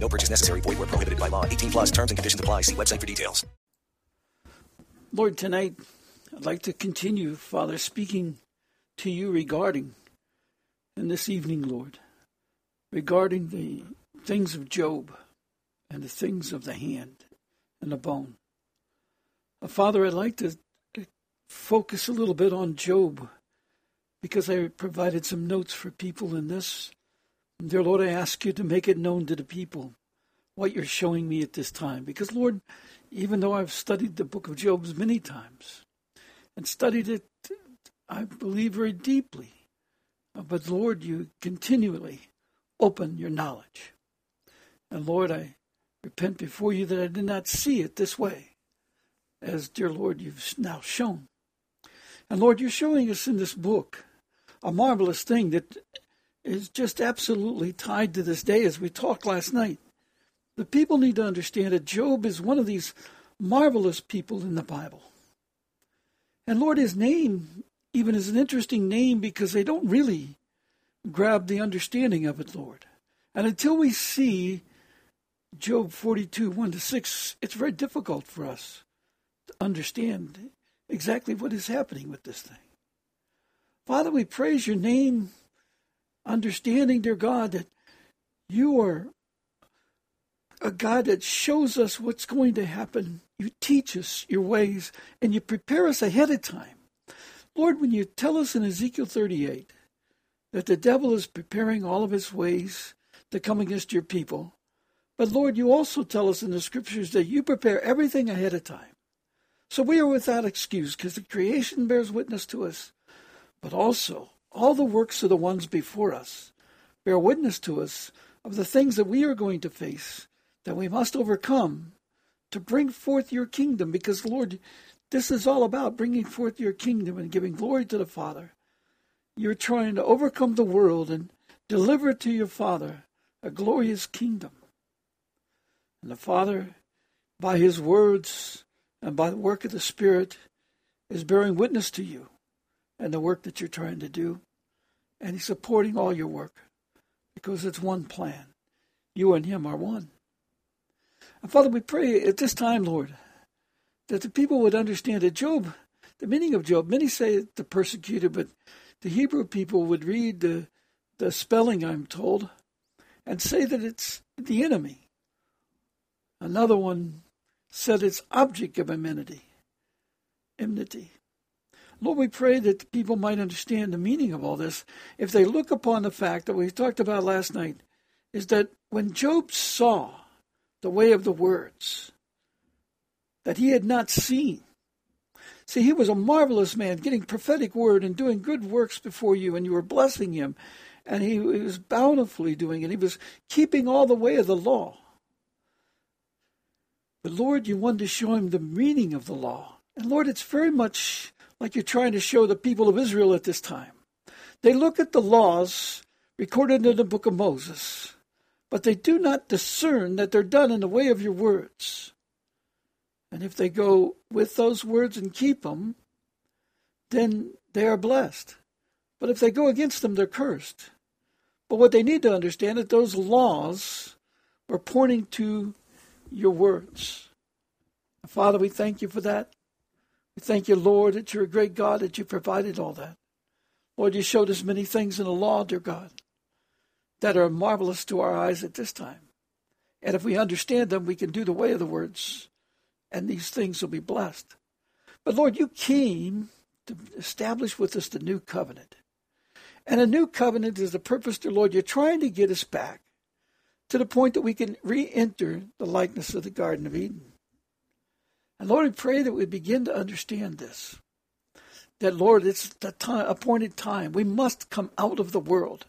No purchase necessary. Void where prohibited by law. 18 plus terms and conditions apply. See website for details. Lord, tonight I'd like to continue, Father, speaking to you regarding, and this evening, Lord, regarding the things of Job and the things of the hand and the bone. Uh, Father, I'd like to focus a little bit on Job because I provided some notes for people in this. Dear Lord, I ask you to make it known to the people what you're showing me at this time. Because, Lord, even though I've studied the book of Job's many times and studied it, I believe very deeply, but Lord, you continually open your knowledge. And Lord, I repent before you that I did not see it this way, as, dear Lord, you've now shown. And Lord, you're showing us in this book a marvelous thing that is just absolutely tied to this day as we talked last night. The people need to understand that Job is one of these marvelous people in the Bible. And Lord, his name even is an interesting name because they don't really grab the understanding of it, Lord. And until we see Job 42, 1 to 6, it's very difficult for us to understand exactly what is happening with this thing. Father, we praise your name, understanding, dear God, that you are a God that shows us what's going to happen. You teach us your ways, and you prepare us ahead of time. Lord, when you tell us in Ezekiel 38 that the devil is preparing all of his ways to come against your people, but Lord, you also tell us in the scriptures that you prepare everything ahead of time. So we are without excuse because the creation bears witness to us, but also all the works of the ones before us bear witness to us of the things that we are going to face that we must overcome to bring forth your kingdom because, Lord, this is all about bringing forth your kingdom and giving glory to the Father. You're trying to overcome the world and deliver to your Father a glorious kingdom. And the Father, by his words and by the work of the Spirit, is bearing witness to you and the work that you're trying to do. And he's supporting all your work because it's one plan. You and him are one. And Father, we pray at this time, Lord, that the people would understand that Job, the meaning of Job, many say the persecuted, but the Hebrew people would read the, the spelling, I'm told, and say that it's the enemy. Another one said it's object of enmity. Enmity. Lord, we pray that people might understand the meaning of all this if they look upon the fact that we talked about last night is that when Job saw the way of the words that he had not seen, see, he was a marvelous man, getting prophetic word and doing good works before you, and you were blessing him, and he, was bountifully doing it. He was keeping all the way of the law. But Lord, you wanted to show him the meaning of the law. And Lord, it's very much like you're trying to show the people of Israel at this time. They look at the laws recorded in the book of Moses, but they do not discern that they're done in the way of your words. And if they go with those words and keep them, then they are blessed. But if they go against them, they're cursed. But what they need to understand is those laws were pointing to your words. Father, we thank you for that. We thank you, Lord, that you're a great God, that you provided all that. Lord, you showed us many things in the law, dear God, that are marvelous to our eyes at this time. And if we understand them, we can do the way of the words, and these things will be blessed. But Lord, you came to establish with us the new covenant. And a new covenant is the purpose, dear Lord, you're trying to get us back to the point that we can re enter the likeness of the Garden of Eden. And Lord, we pray that we begin to understand this. That, Lord, it's the time, appointed time. We must come out of the world.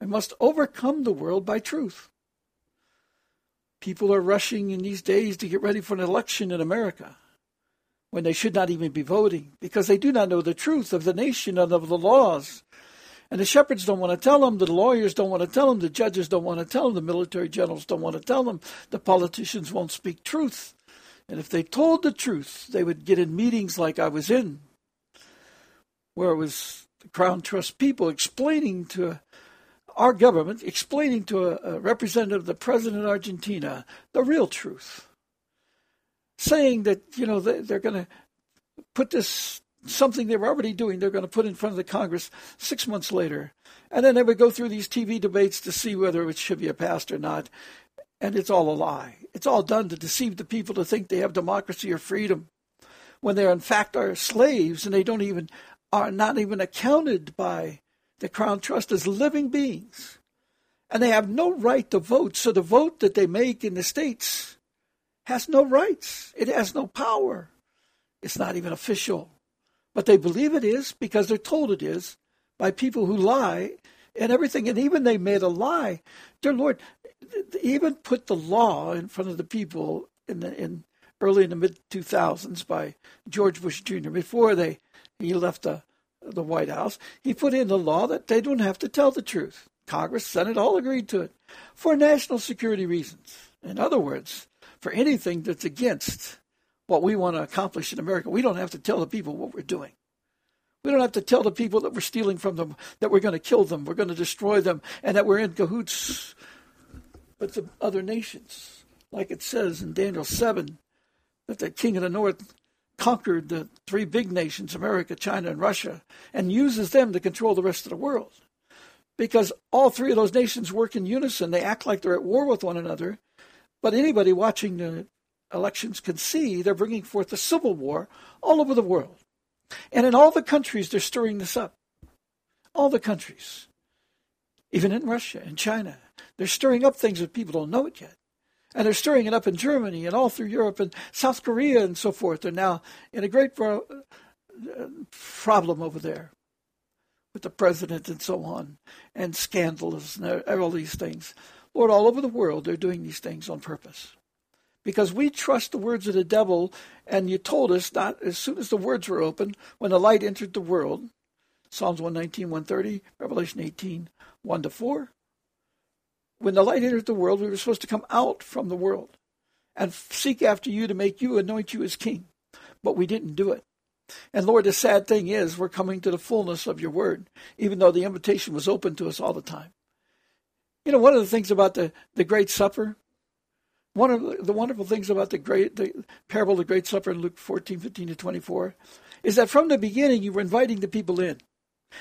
We must overcome the world by truth. People are rushing in these days to get ready for an election in America when they should not even be voting because they do not know the truth of the nation and of the laws. And the shepherds don't want to tell them, the lawyers don't want to tell them, the judges don't want to tell them, the military generals don't want to tell them, the politicians won't speak truth. And if they told the truth, they would get in meetings like I was in, where it was the Crown Trust people explaining to our government, explaining to a, a representative of the president of Argentina the real truth, saying that, you know, they, they're going to put this something they were already doing, they're going to put in front of the Congress six months later. And then they would go through these TV debates to see whether it should be passed or not. And it's all a lie. It's all done to deceive the people to think they have democracy or freedom when they in fact are slaves and they don't even are not even accounted by the Crown Trust as living beings. And they have no right to vote. So the vote that they make in the states has no rights. It has no power. It's not even official. But they believe it is because they're told it is by people who lie and everything. And even they made a lie. Dear Lord, even put the law in front of the people in the in early in the mid 2000s by George Bush Jr. before they he left the the White House. He put in the law that they don't have to tell the truth. Congress, Senate all agreed to it for national security reasons. In other words, for anything that's against what we want to accomplish in America, we don't have to tell the people what we're doing. We don't have to tell the people that we're stealing from them, that we're going to kill them, we're going to destroy them, and that we're in cahoots with the other nations. Like it says in Daniel 7, that the king of the north conquered the three big nations, America, China, and Russia, and uses them to control the rest of the world. Because all three of those nations work in unison. They act like they're at war with one another. But anybody watching the elections can see they're bringing forth a civil war all over the world. And in all the countries, they're stirring this up. All the countries. Even in Russia and China. They're stirring up things that people don't know it yet. And they're stirring it up in Germany and all through Europe and South Korea and so forth. They're now in a great pro- uh, problem over there with the president and so on, and scandals and all these things. Lord, all over the world, they're doing these things on purpose. Because we trust the words of the devil, and you told us not as soon as the words were open, when the light entered the world, Psalms 119, 130, Revelation 18, 1 to 4. When the light entered the world, we were supposed to come out from the world and seek after you to make you, anoint you as king. But we didn't do it. And Lord, the sad thing is, we're coming to the fullness of your word, even though the invitation was open to us all the time. You know, one of the things about the, the Great Supper, one of the wonderful things about the great the parable of the Great Supper in Luke 14, 15 to 24, is that from the beginning you were inviting the people in.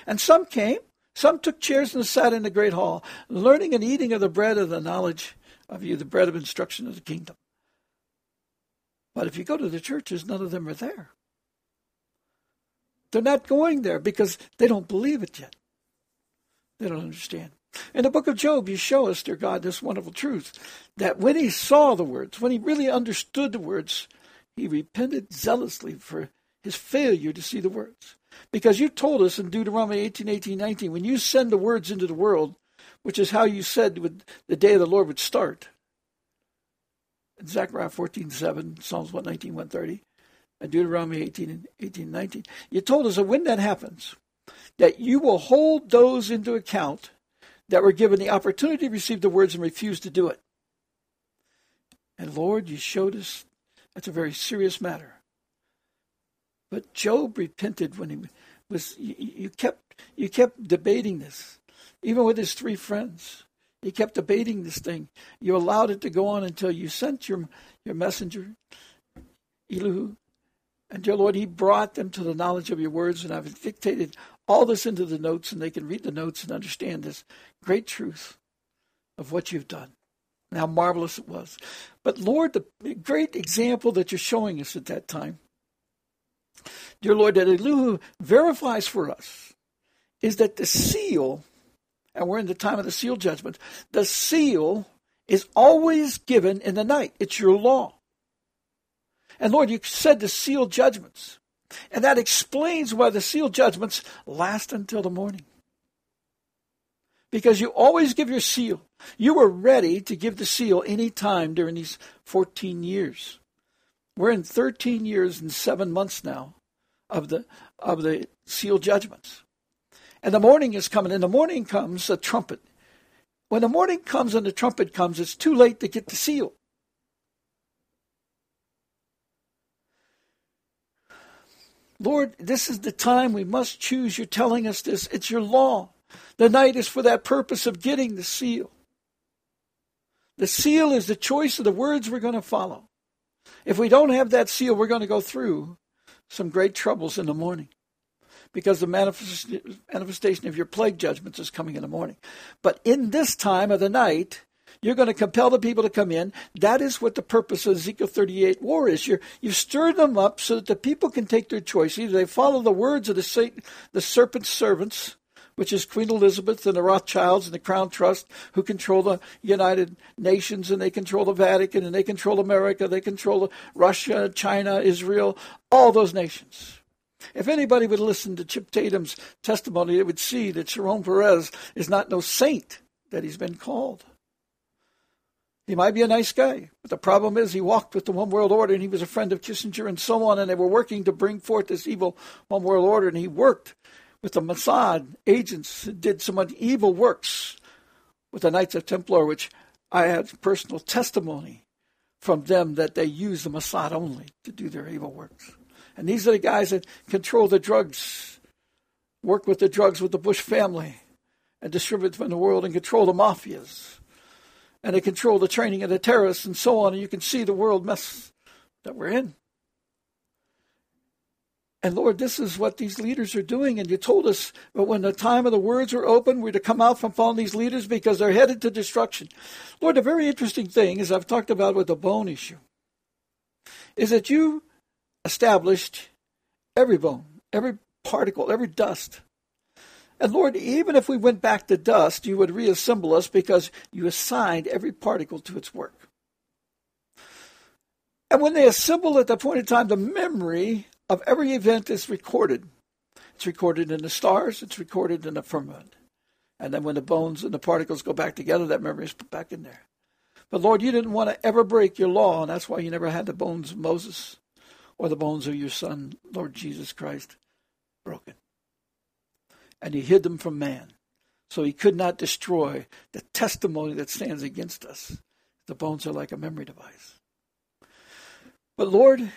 And some came, some took chairs and sat in the great hall, learning and eating of the bread of the knowledge of you, the bread of instruction of the kingdom. But if you go to the churches, none of them are there. They're not going there because they don't believe it yet. They don't understand. In the book of Job, you show us, dear God, this wonderful truth that when he saw the words, when he really understood the words, he repented zealously for his failure to see the words. Because you told us in Deuteronomy 18, 18, 19, when you send the words into the world, which is how you said would, the day of the Lord would start. In Zechariah 14, 7, Psalms 119, 130, and Deuteronomy 18, 18, 19. You told us that when that happens, that you will hold those into account that were given the opportunity to receive the words and refused to do it. And Lord, you showed us that's a very serious matter. But Job repented when he was. You, you kept you kept debating this, even with his three friends. He kept debating this thing. You allowed it to go on until you sent your your messenger, Elihu, and dear Lord, He brought them to the knowledge of Your words, and I've dictated all this into the notes, and they can read the notes and understand this great truth of what You've done and how marvelous it was. But Lord, the great example that You're showing us at that time, dear Lord, that Elihu verifies for us is that the seal, and we're in the time of the seal judgment, the seal is always given in the night. It's your law. And Lord, you said the seal judgments. And that explains why the seal judgments last until the morning. because you always give your seal. You were ready to give the seal any time during these 14 years. We're in 13 years and seven months now of the of the seal judgments. And the morning is coming, and the morning comes a trumpet. When the morning comes and the trumpet comes, it's too late to get the seal. Lord, this is the time we must choose. You're telling us this. It's your law. The night is for that purpose of getting the seal. The seal is the choice of the words we're going to follow. If we don't have that seal, we're going to go through some great troubles in the morning because the manifestation of your plague judgments is coming in the morning. But in this time of the night, you're going to compel the people to come in. That is what the purpose of Ezekiel 38 war is. You're, you stir them up so that the people can take their choice. Either they follow the words of the, Satan, the serpent's servants, which is Queen Elizabeth and the Rothschilds and the Crown Trust, who control the United Nations and they control the Vatican and they control America, they control Russia, China, Israel, all those nations. If anybody would listen to Chip Tatum's testimony, they would see that Shimon Peres is not no saint that he's been called. He might be a nice guy, but the problem is he walked with the one world order and he was a friend of Kissinger and so on, and they were working to bring forth this evil one world order, and he worked with the Mossad agents who did some evil works with the Knights of Templar, which I had personal testimony from them that they use the Mossad only to do their evil works. And these are the guys that control the drugs, work with the drugs with the Bush family, and distribute them in the world and control the mafias and they control the training of the terrorists and so on. And you can see the world mess that we're in. And Lord, this is what these leaders are doing. And you told us that when the time of the words were open, we're to come out from following these leaders because they're headed to destruction. Lord, the very interesting thing, as I've talked about with the bone issue, is that you established every bone, every particle, every dust and Lord, even if we went back to dust, you would reassemble us because you assigned every particle to its work. And when they assemble at the point in time, the memory of every event is recorded. It's recorded in the stars, it's recorded in the firmament. And then when the bones and the particles go back together, that memory is put back in there. But Lord, you didn't want to ever break your law, and that's why you never had the bones of Moses or the bones of your son, Lord Jesus Christ, broken and he hid them from man. So he could not destroy the testimony that stands against us. The bones are like a memory device. But Lord,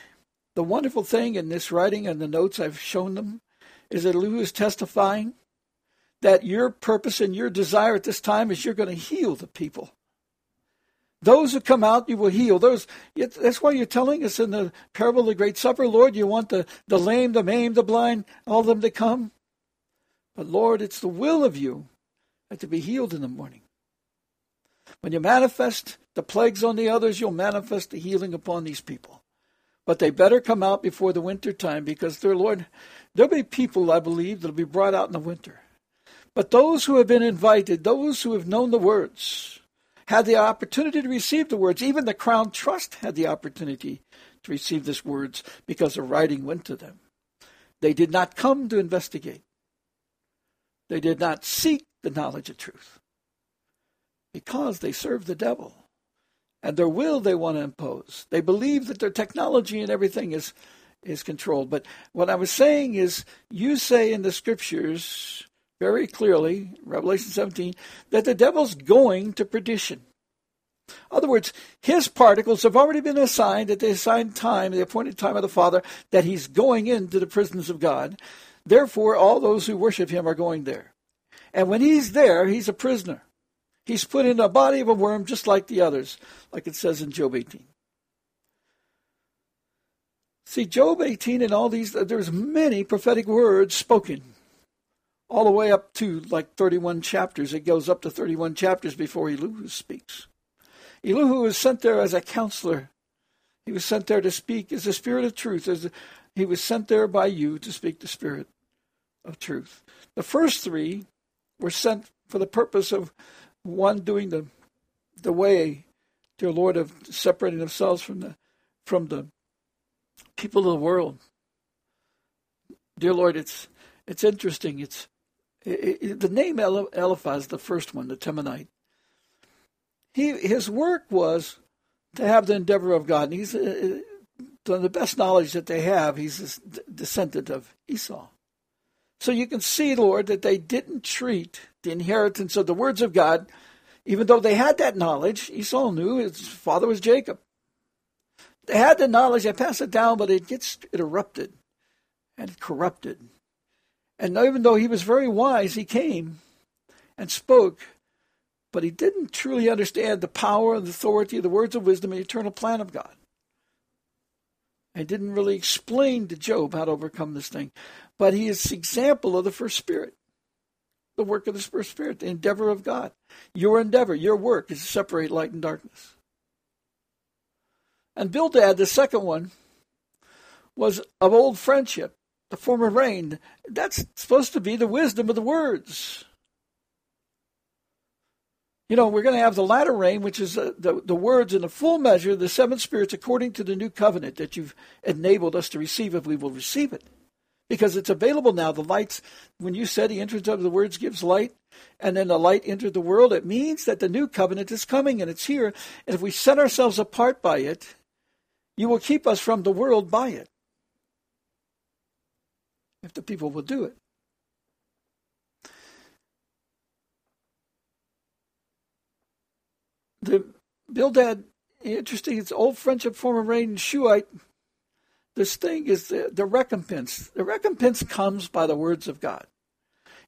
the wonderful thing in this writing and the notes I've shown them is that Lou is testifying that your purpose and your desire at this time is you're going to heal the people. Those who come out, you will heal. Those that's why you're telling us in the parable of the Great Supper, Lord, you want the, the lame, the maimed, the blind, all of them to come. But Lord, it's the will of you that to be healed in the morning. When you manifest the plagues on the others, you'll manifest the healing upon these people. But they better come out before the winter time because their Lord, there'll be people, I believe, that'll be brought out in the winter. But those who have been invited, those who have known the words, had the opportunity to receive the words. Even the Crown Trust had the opportunity to receive these words because the writing went to them. They did not come to investigate. They did not seek the knowledge of truth because they serve the devil. And their will they want to impose. They believe that their technology and everything is, is controlled. But what I was saying is, you say in the scriptures very clearly, Revelation 17, that the devil's going to perdition. In other words, his particles have already been assigned at the assigned time, the appointed time of the Father, that he's going into the prisons of God. Therefore, all those who worship him are going there. And when he's there, he's a prisoner. He's put in the body of a worm just like the others, like it says in Job 18. See, Job 18 and all these, there's many prophetic words spoken, all the way up to like 31 chapters. It goes up to 31 chapters before Elihu speaks. Elihu was sent there as a counselor. He was sent there to speak as the spirit of truth. As he was sent there by you to speak the spirit of truth. The first three were sent for the purpose of one doing the the way, dear Lord, of separating themselves from the from the people of the world. Dear Lord, it's it's interesting. It's the name Eliphaz, the first one, the Temanite, he his work was to have the endeavor of God. And he's uh, uh the best knowledge that they have. He's a descendant of Esau. So you can see, Lord, that they didn't treat the inheritance of the words of God, even though they had that knowledge. Esau knew his father was Jacob. They had the knowledge, they passed it down, but it gets it erupted and corrupted. And even though he was very wise, he came and spoke, but he didn't truly understand the power and the authority of the words of wisdom and the eternal plan of God. And didn't really explain to Job how to overcome this thing. But he is example of the first spirit, the work of the first spirit, the endeavor of God. Your endeavor, your work is to separate light and darkness. And Bildad, the second one, was of old friendship the former rain. That's supposed to be the wisdom of the words. You know, we're going to have the latter rain, which is the, the, the words in the full measure, the seven spirits, according to the new covenant that you've enabled us to receive if we will receive it. Because it's available now. The lights, when you said the entrance of the words gives light, and then the light entered the world, it means that the new covenant is coming and it's here. And if we set ourselves apart by it, you will keep us from the world by it if the people will do it. The Bildad, interesting, it's old friendship, former rain, and Shuhite. This thing is the, the recompense. The recompense comes by the words of God.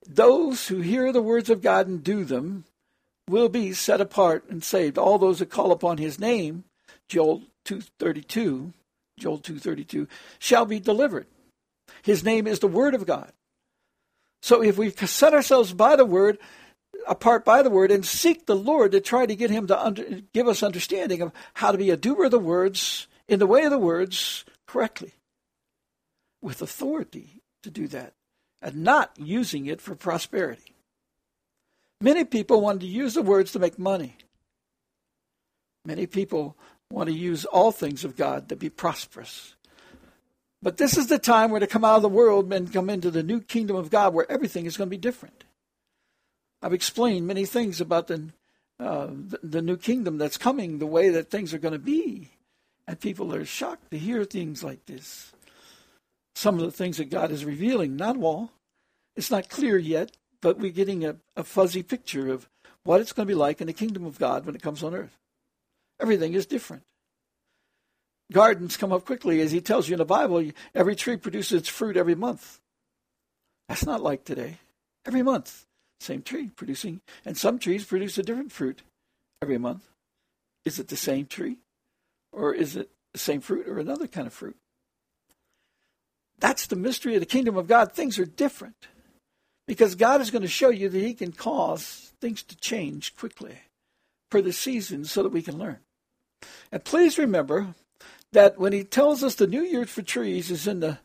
Those who hear the words of God and do them will be set apart and saved. All those that call upon his name, Joel 232, Joel 232, shall be delivered. His name is the Word of God. So if we set ourselves by the Word, apart by the Word, and seek the Lord to try to get Him to under, give us understanding of how to be a doer of the words, in the way of the words, correctly, with authority to do that, and not using it for prosperity. Many people want to use the words to make money. Many people want to use all things of God to be prosperous. But this is the time where to come out of the world and come into the new kingdom of God where everything is going to be different. I've explained many things about the, uh, the, the new kingdom that's coming, the way that things are going to be. And people are shocked to hear things like this. Some of the things that God is revealing, not all. It's not clear yet, but we're getting a, a fuzzy picture of what it's going to be like in the kingdom of God when it comes on earth. Everything is different gardens come up quickly. As he tells you in the Bible, every tree produces its fruit every month. That's not like today. Every month, same tree producing, and some trees produce a different fruit every month. Is it the same tree? Or is it the same fruit or another kind of fruit? That's the mystery of the kingdom of God. Things are different because God is going to show you that He can cause things to change quickly for the season so that we can learn. And please remember, that when he tells us the New Year for trees is in the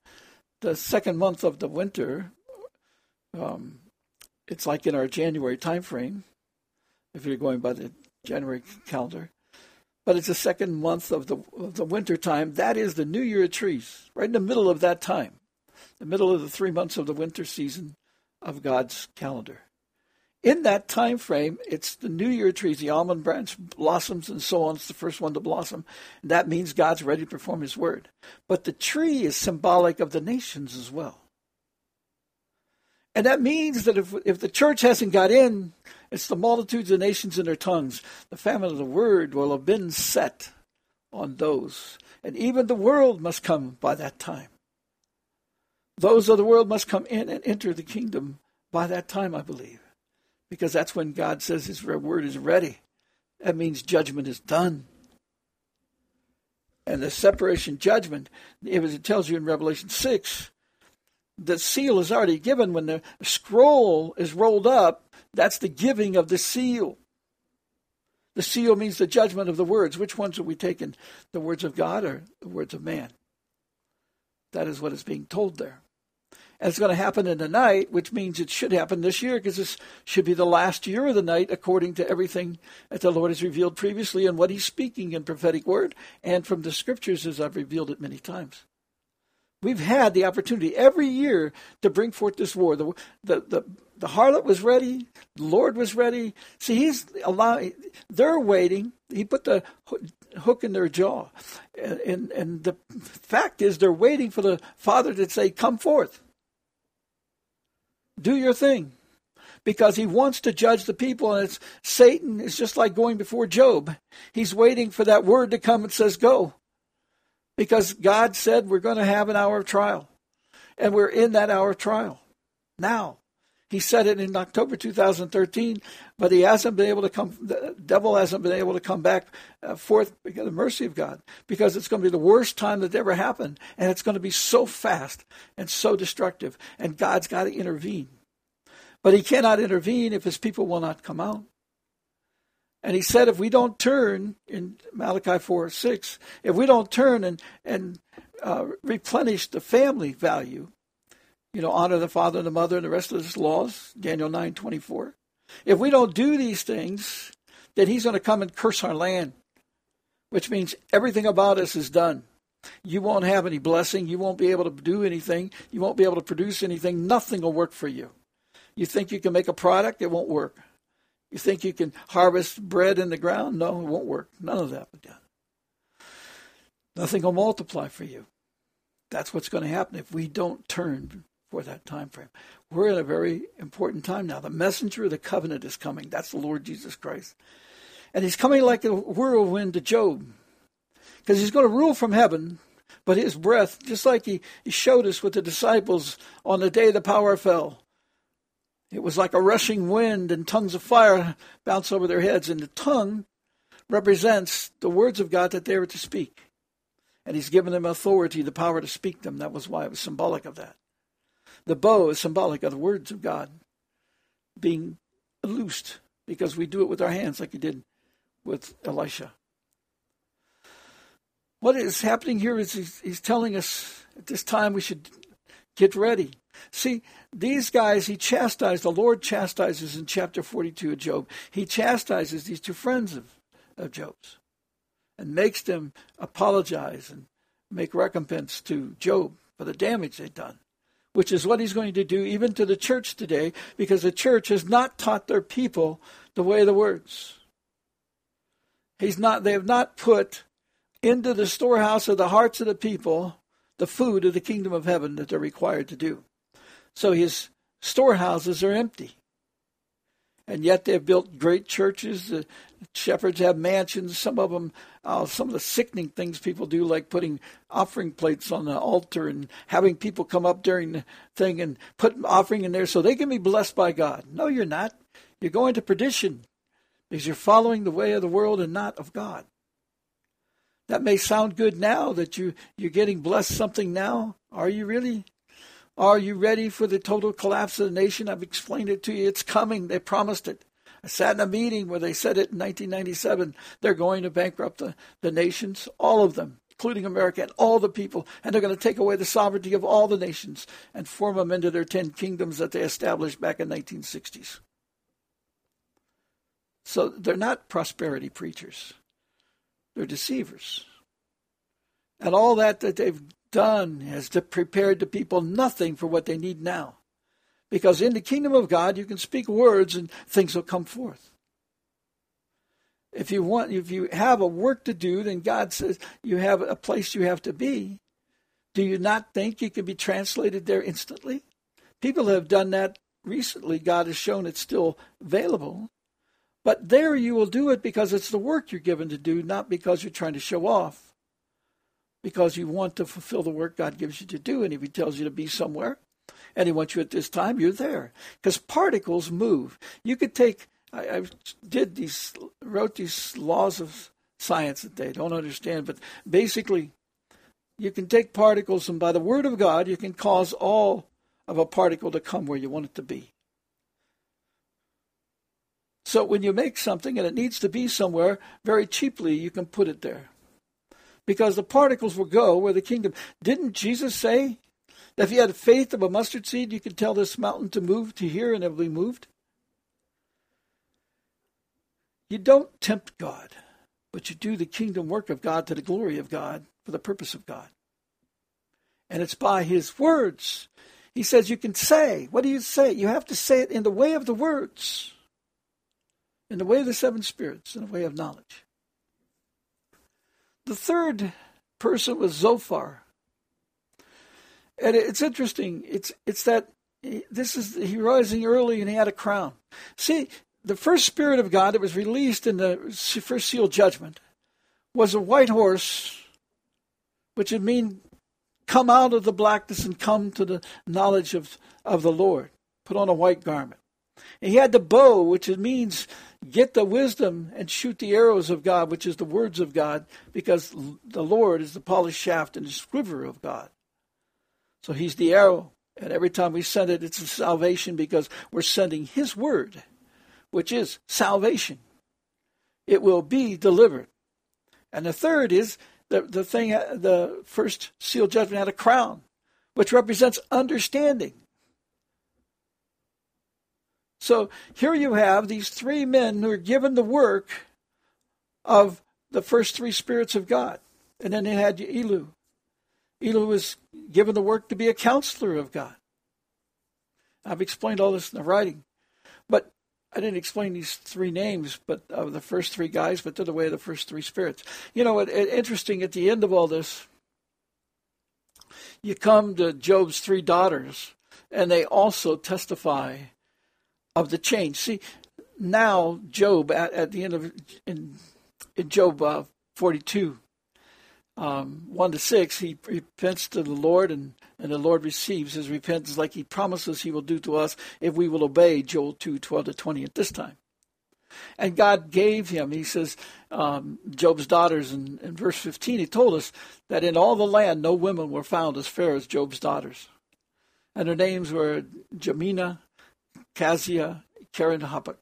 the second month of the winter, um, it's like in our January time frame, if you're going by the January calendar. But it's the second month of the of the winter time. That is the New Year of trees, right in the middle of that time, the middle of the three months of the winter season of God's calendar in that time frame, it's the New Year trees, the almond branch blossoms and so on. It's the first one to blossom. And that means God's ready to perform his word. But the tree is symbolic of the nations as well. And that means that if, if the church hasn't got in, it's the multitudes of nations in their tongues. The famine of the word will have been set on those. And even the world must come by that time. Those of the world must come in and enter the kingdom by that time, I believe because that's when God says His word is ready. That means judgment is done. And the separation judgment, it tells you in Revelation 6, the seal is already given. When the scroll is rolled up, that's the giving of the seal. The seal means the judgment of the words. Which ones are we taking? The words of God or the words of man? That is what is being told there. And it's going to happen in the night, which means it should happen this year because this should be the last year of the night according to everything that the Lord has revealed previously and what He's speaking in prophetic word and from the scriptures as I've revealed it many times. We've had the opportunity every year to bring forth this war. The, the, the, the harlot was ready. The Lord was ready. See, he's allowing, they're waiting. He put the hook in their jaw. And, and, and the fact is, they're waiting for the Father to say, Come forth. Do your thing. Because he wants to judge the people, and it's Satan is just like going before Job. He's waiting for that word to come and says, Go because God said we're going to have an hour of trial. And we're in that hour of trial now. He said it in October 2013, but he hasn't been able to come, the devil hasn't been able to come back uh, forth because of the mercy of God, because it's going to be the worst time that ever happened. And it's going to be so fast and so destructive. And God's got to intervene. But he cannot intervene if his people will not come out. And he said, if we don't turn in Malachi 4 6, if we don't turn and, and uh, replenish the family value, you know, honor the father and the mother and the rest of his laws, Daniel nine twenty four. If we don't do these things, then he's going to come and curse our land, which means everything about us is done. You won't have any blessing. You won't be able to do anything. You won't be able to produce anything. Nothing will work for you. You think you can make a product, it won't work. You think you can harvest bread in the ground? No, it won't work. None of that will done. Nothing will multiply for you. That's what's going to happen if we don't turn for that time frame. We're in a very important time now. The messenger of the covenant is coming. That's the Lord Jesus Christ. And he's coming like a whirlwind to Job. Because he's going to rule from heaven, but his breath, just like he showed us with the disciples on the day the power fell, it was like a rushing wind and tongues of fire bounce over their heads. And the tongue represents the words of God that they were to speak. And he's given them authority, the power to speak them. That was why it was symbolic of that. The bow is symbolic of the words of God being loosed because we do it with our hands like he did with Elisha. What is happening here is he's, he's telling us at this time we should get ready. See, these guys, he chastised, the Lord chastises in chapter 42 of Job. He chastises these two friends of, of Job's and makes them apologize and make recompense to Job for the damage they've done, which is what he's going to do even to the church today because the church has not taught their people the way of the words. He's not, they have not put into the storehouse of the hearts of the people the food of the kingdom of heaven that they're required to do. So his storehouses are empty. And yet they've built great churches. The shepherds have mansions. Some of them, uh, some of the sickening things people do, like putting offering plates on the altar and having people come up during the thing and put an offering in there so they can be blessed by God. No, you're not. You're going to perdition because you're following the way of the world and not of God. That may sound good now that you, you're getting blessed something now. Are you really? Are you ready for the total collapse of the nation? I've explained it to you. It's coming. They promised it. I sat in a meeting where they said it in 1997. They're going to bankrupt the, the nations, all of them, including America and all the people, and they're going to take away the sovereignty of all the nations and form them into their ten kingdoms that they established back in 1960s. So they're not prosperity preachers. They're deceivers. And all that that they've done has prepared the people nothing for what they need now. Because in the kingdom of God, you can speak words and things will come forth. If you want, if you have a work to do, then God says you have a place you have to be. Do you not think you can be translated there instantly? People have done that recently. God has shown it's still available. But there you will do it because it's the work you're given to do, not because you're trying to show off because you want to fulfill the work God gives you to do. And if He tells you to be somewhere and He wants you at this time, you're there. Because particles move. You could take, I, I did these, wrote these laws of science that they don't understand, but basically, you can take particles and by the word of God, you can cause all of a particle to come where you want it to be. So when you make something and it needs to be somewhere, very cheaply you can put it there because the particles will go where the kingdom. Didn't Jesus say that if you had faith of a mustard seed, you could tell this mountain to move to here and it will be moved? You don't tempt God, but you do the kingdom work of God to the glory of God for the purpose of God. and it's by his words. He says you can say. What do you say? You have to say it in the way of the words, in the way of the seven spirits, in the way of knowledge. The third person was Zophar. And it's interesting. It's it's that this is he rising early and he had a crown. See, the first spirit of God that was released in the first seal judgment was a white horse, which would mean come out of the blackness and come to the knowledge of, of the Lord. Put on a white garment. And he had the bow, which means get the wisdom and shoot the arrows of God, which is the words of God, because the Lord is the polished shaft and the quiver of God. So he's the arrow. And every time we send it, it's a salvation because we're sending his word, which is salvation. It will be delivered. And the third is the, the thing, the first seal judgment had a crown, which represents understanding. So here you have these three men who are given the work of the first three spirits of God. And then they had Elu. Elu was given the work to be a counselor of God. I've explained all this in the writing. But I didn't explain these three names, but of the first three guys, but they're the way of the first three spirits. You know, it, it, interesting at the end of all this, you come to Job's three daughters, and they also testify of the change. See, now Job at, at the end of in, in Job uh, 42, um, 1 to 6, he repents to the Lord, and, and the Lord receives his repentance like he promises he will do to us if we will obey Joel 2 12 to 20 at this time. And God gave him, he says, um, Job's daughters in, in verse 15, he told us that in all the land no women were found as fair as Job's daughters. And their names were Jemina, Kazia, Keren-happuch.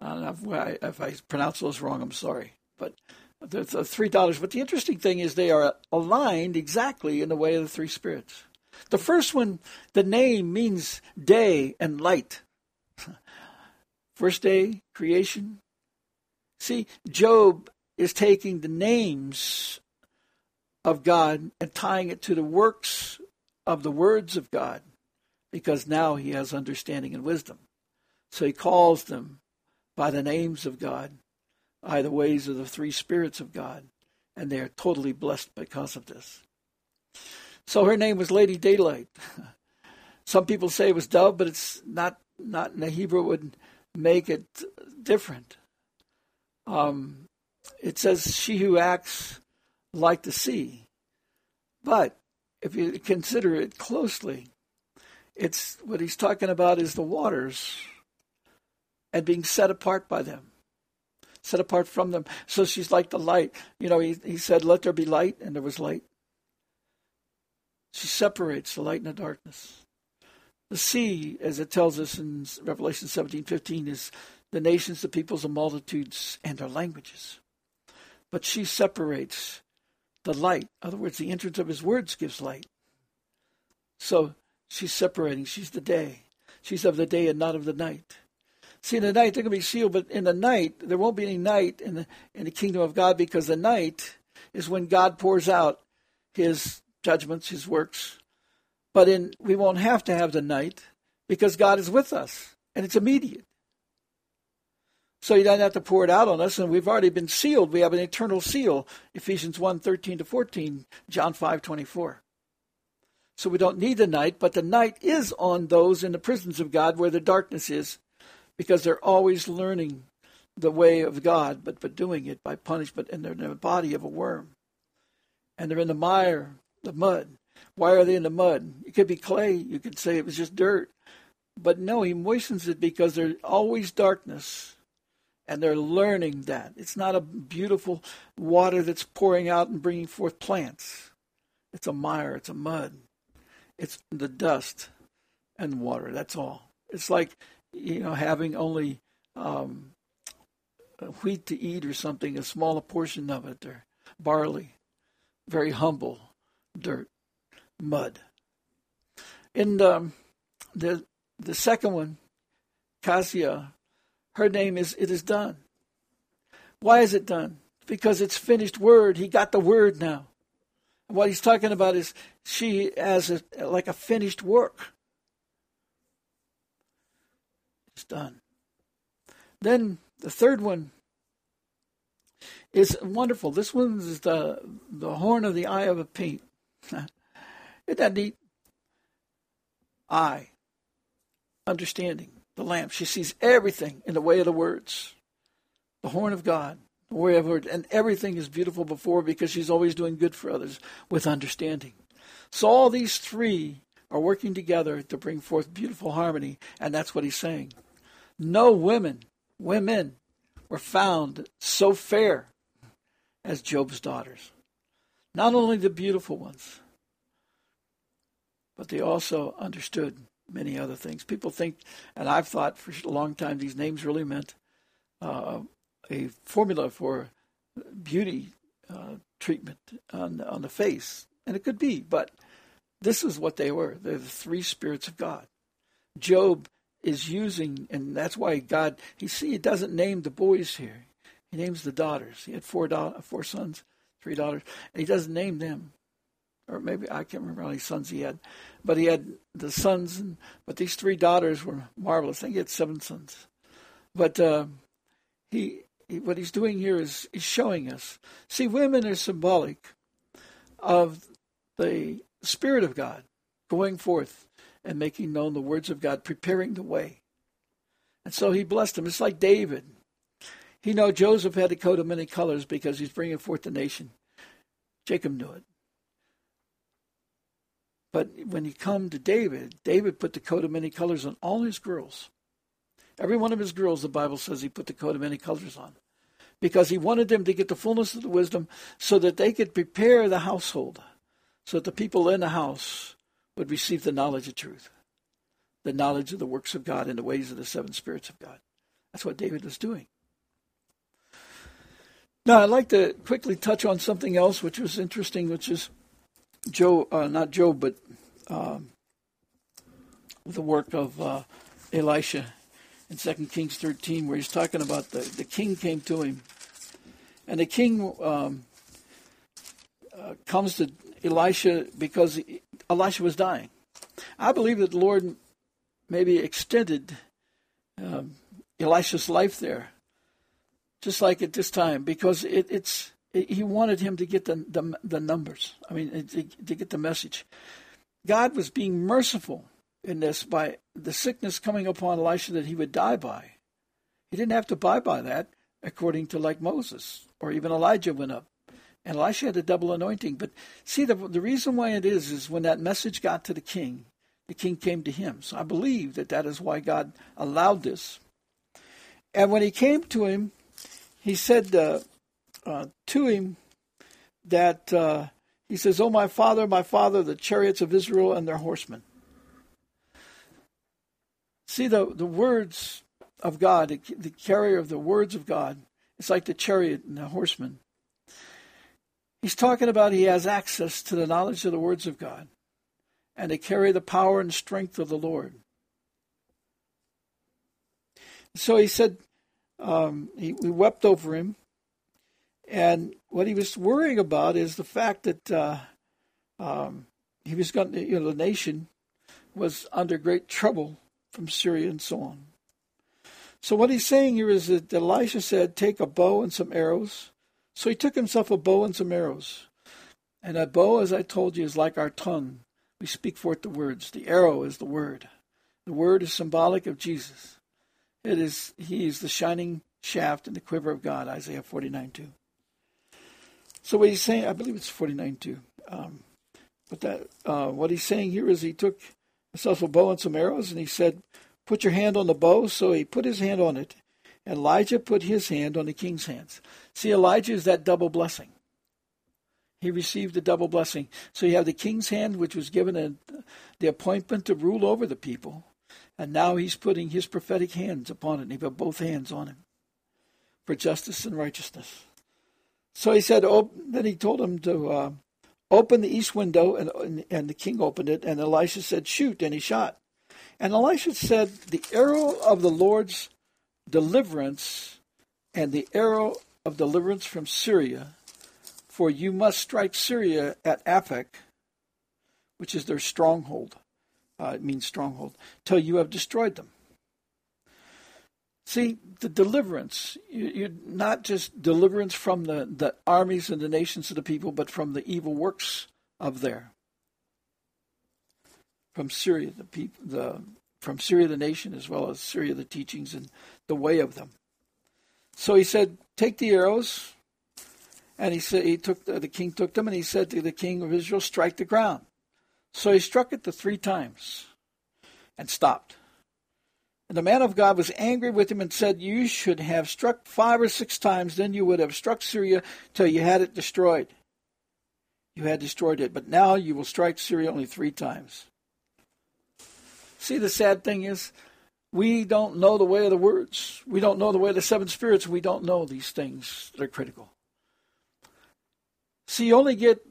If I, if I pronounce those wrong, I'm sorry. But the, three daughters. But the interesting thing is they are aligned exactly in the way of the three spirits. The first one, the name means day and light. First day, creation. See, Job is taking the names of God and tying it to the works of the words of God because now he has understanding and wisdom. So he calls them by the names of God are the ways of the three spirits of God, and they are totally blessed because of this. So her name was Lady Daylight. Some people say it was Dove, but it's not. Not in the Hebrew would make it different. Um, it says she who acts like the sea, but if you consider it closely, it's what he's talking about is the waters and being set apart by them set apart from them. So she's like the light. You know, he, he said, Let there be light, and there was light. She separates the light and the darkness. The sea, as it tells us in Revelation 17 15, is the nations, the peoples, the multitudes, and their languages. But she separates the light. In other words, the entrance of his words gives light. So she's separating. She's the day. She's of the day and not of the night. See, in the night they're going to be sealed, but in the night there won't be any night in the in the kingdom of God because the night is when God pours out His judgments, His works. But in we won't have to have the night because God is with us and it's immediate. So He doesn't have to pour it out on us, and we've already been sealed. We have an eternal seal. Ephesians 1, 13 to 14, John 5, 24. So we don't need the night, but the night is on those in the prisons of God where the darkness is because they're always learning the way of God, but, but doing it by punishment, and they're in the body of a worm. And they're in the mire, the mud. Why are they in the mud? It could be clay. You could say it was just dirt. But no, he moistens it because there's always darkness. And they're learning that. It's not a beautiful water that's pouring out and bringing forth plants. It's a mire, it's a mud. It's the dust and water. That's all. It's like you know, having only um, wheat to eat or something, a smaller portion of it, or barley, very humble, dirt, mud. And um, the the second one, Cassia, her name is "It is done." Why is it done? Because it's finished word. He got the word now. What he's talking about is she as a, like a finished work. It's done. Then the third one is wonderful. This one is the the horn of the eye of a paint. Isn't that neat? Eye, understanding, the lamp. She sees everything in the way of the words. The horn of God, word, and everything is beautiful before because she's always doing good for others with understanding. So all these three are working together to bring forth beautiful harmony, and that's what he's saying. No women, women were found so fair as Job's daughters. Not only the beautiful ones, but they also understood many other things. People think, and I've thought for a long time, these names really meant uh, a formula for beauty uh, treatment on on the face, and it could be, but this is what they were. They're the three spirits of God. Job is using, and that's why God. He see, he doesn't name the boys here. He names the daughters. He had four da- four sons, three daughters, and he doesn't name them. Or maybe I can't remember how many sons he had, but he had the sons, and but these three daughters were marvelous. I think he had seven sons, but uh, he what he's doing here is he's showing us. See, women are symbolic of the Spirit of God going forth and making known the words of God, preparing the way. And so he blessed them. It's like David. He know Joseph had a coat of many colors because he's bringing forth the nation. Jacob knew it. But when he come to David, David put the coat of many colors on all his girls. Every one of his girls, the Bible says he put the coat of many colors on. Because he wanted them to get the fullness of the wisdom so that they could prepare the household, so that the people in the house would receive the knowledge of truth, the knowledge of the works of God and the ways of the seven spirits of God. That's what David was doing. Now, I'd like to quickly touch on something else which was interesting, which is Joe, uh, not Job, but um, the work of uh, Elisha in 2 Kings 13, where he's talking about the, the king came to him. And the king um, uh, comes to Elisha because Elisha was dying. I believe that the Lord maybe extended um, Elisha's life there, just like at this time, because it, it's it, he wanted him to get the the, the numbers. I mean, to, to get the message. God was being merciful in this by the sickness coming upon Elisha that he would die by. He didn't have to die by that, according to like Moses or even Elijah went up. And Elisha had a double anointing. But see, the, the reason why it is, is when that message got to the king, the king came to him. So I believe that that is why God allowed this. And when he came to him, he said uh, uh, to him that, uh, he says, Oh, my father, my father, the chariots of Israel and their horsemen. See, the, the words of God, the, carrier of the words of God, it's like the chariot and the horseman. He's talking about he has access to the knowledge of the words of God and to carry the power and strength of the Lord. So he said, um, he, we wept over him. And what he was worrying about is the fact that uh, um, he was going to, you know, the nation was under great trouble from Syria and so on. So what he's saying here is that Elisha said, take a bow and some arrows so he took himself a bow and some arrows. And a bow, as I told you, is like our tongue. We speak forth the words. The arrow is the word. The word is symbolic of Jesus. It is he is the shining shaft in the quiver of God, Isaiah 49 2. So what he's saying, I believe it's 49 2. Um, but that uh, what he's saying here is he took a bow and some arrows, and he said, "Put your hand on the bow." So he put his hand on it, and Elijah put his hand on the king's hands. See, Elijah is that double blessing. He received a double blessing. So you have the king's hand, which was given a, the appointment to rule over the people. And now he's putting his prophetic hands upon it. And he put both hands on him for justice and righteousness. So he said, oh, then he told him to uh, open the east window, and, and the king opened it. And Elisha said, shoot, and he shot. And Elisha said, the arrow of the Lord's deliverance and the arrow of deliverance from Syria For you must strike Syria at Aphek, which is their stronghold. Uh, it means stronghold, till you have destroyed them. See, the deliverance, you, are not just deliverance from the, the armies and the nations of the people, but from the evil works of there. From Syria, the people, the from Syria the nation, as well as Syria the teachings and the way of them. So he said, "Take the arrows," and he said he took the, the king took them, and he said to the king of Israel, "Strike the ground." So he struck it the three times, and stopped. And the man of God was angry with him and said, You should have struck five or six times, then you would have struck Syria till you had it destroyed. You had destroyed it, but now you will strike Syria only three times. See, the sad thing is, we don't know the way of the words. We don't know the way of the seven spirits. We don't know these things that are critical. See, you only get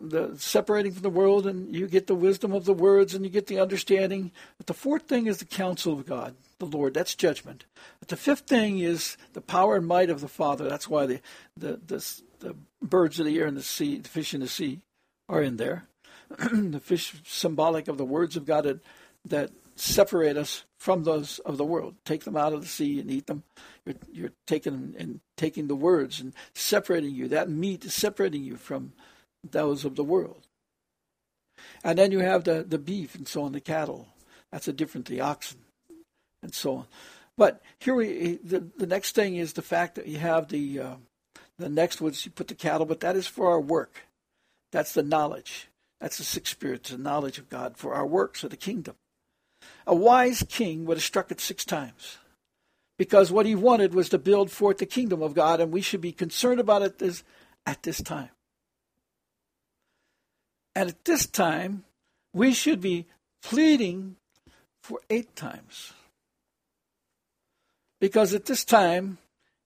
the, separating from the world, and you get the wisdom of the words, and you get the understanding. But the fourth thing is the counsel of God, the Lord. That's judgment. But the fifth thing is the power and might of the Father. That's why the the the, the birds of the air and the sea, the fish in the sea, are in there. the fish symbolic of the words of God that, that separate us from those of the world. Take them out of the sea and eat them. You're, you're taking and taking the words and separating you. That meat is separating you from those of the world. And then you have the, the beef and so on, the cattle. That's a different, the oxen and so on. But here we, the, the next thing is the fact that you have the, uh, the next was you put the cattle, but that is for our work. That's the knowledge. That's the six spirits, the knowledge of God for our works of the kingdom. A wise king would have struck it six times because what he wanted was to build forth the kingdom of God, and we should be concerned about it this, at this time. And at this time, we should be pleading for eight times. Because at this time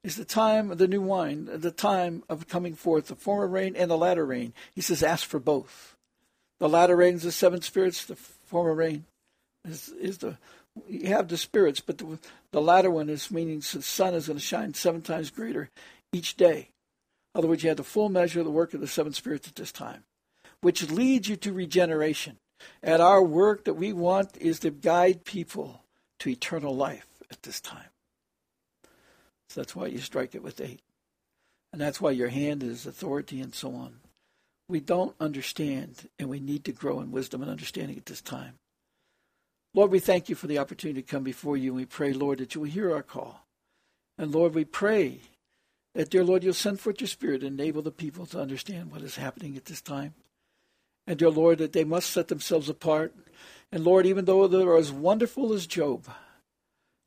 is the time of the new wine, the time of coming forth, the former rain and the latter rain. He says, ask for both. The latter rain is the seven spirits, the former rain is, is the you have the spirits, but the, the latter one is meaning the sun is going to shine seven times greater each day. In other words, you have the full measure of the work of the seven spirits at this time which leads you to regeneration. And our work that we want is to guide people to eternal life at this time. So that's why you strike it with eight. And that's why your hand is authority and so on. We don't understand, and we need to grow in wisdom and understanding at this time. Lord, we thank you for the opportunity to come before you, and we pray, Lord, that you will hear our call. And Lord, we pray that, dear Lord, you'll send forth your Spirit and enable the people to understand what is happening at this time. And dear Lord, that they must set themselves apart. And Lord, even though they're as wonderful as Job,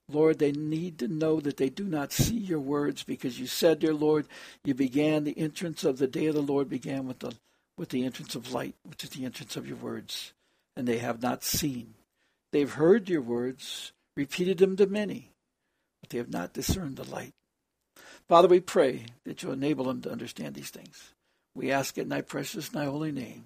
Lord, they need to know that they do not see your words because you said, dear Lord, you began the entrance of the day of the Lord began with the with the entrance of light, which is the entrance of your words, and they have not seen. They've heard your words, repeated them to many, but they have not discerned the light. Father, we pray that you enable them to understand these things. We ask it in thy precious and thy holy name.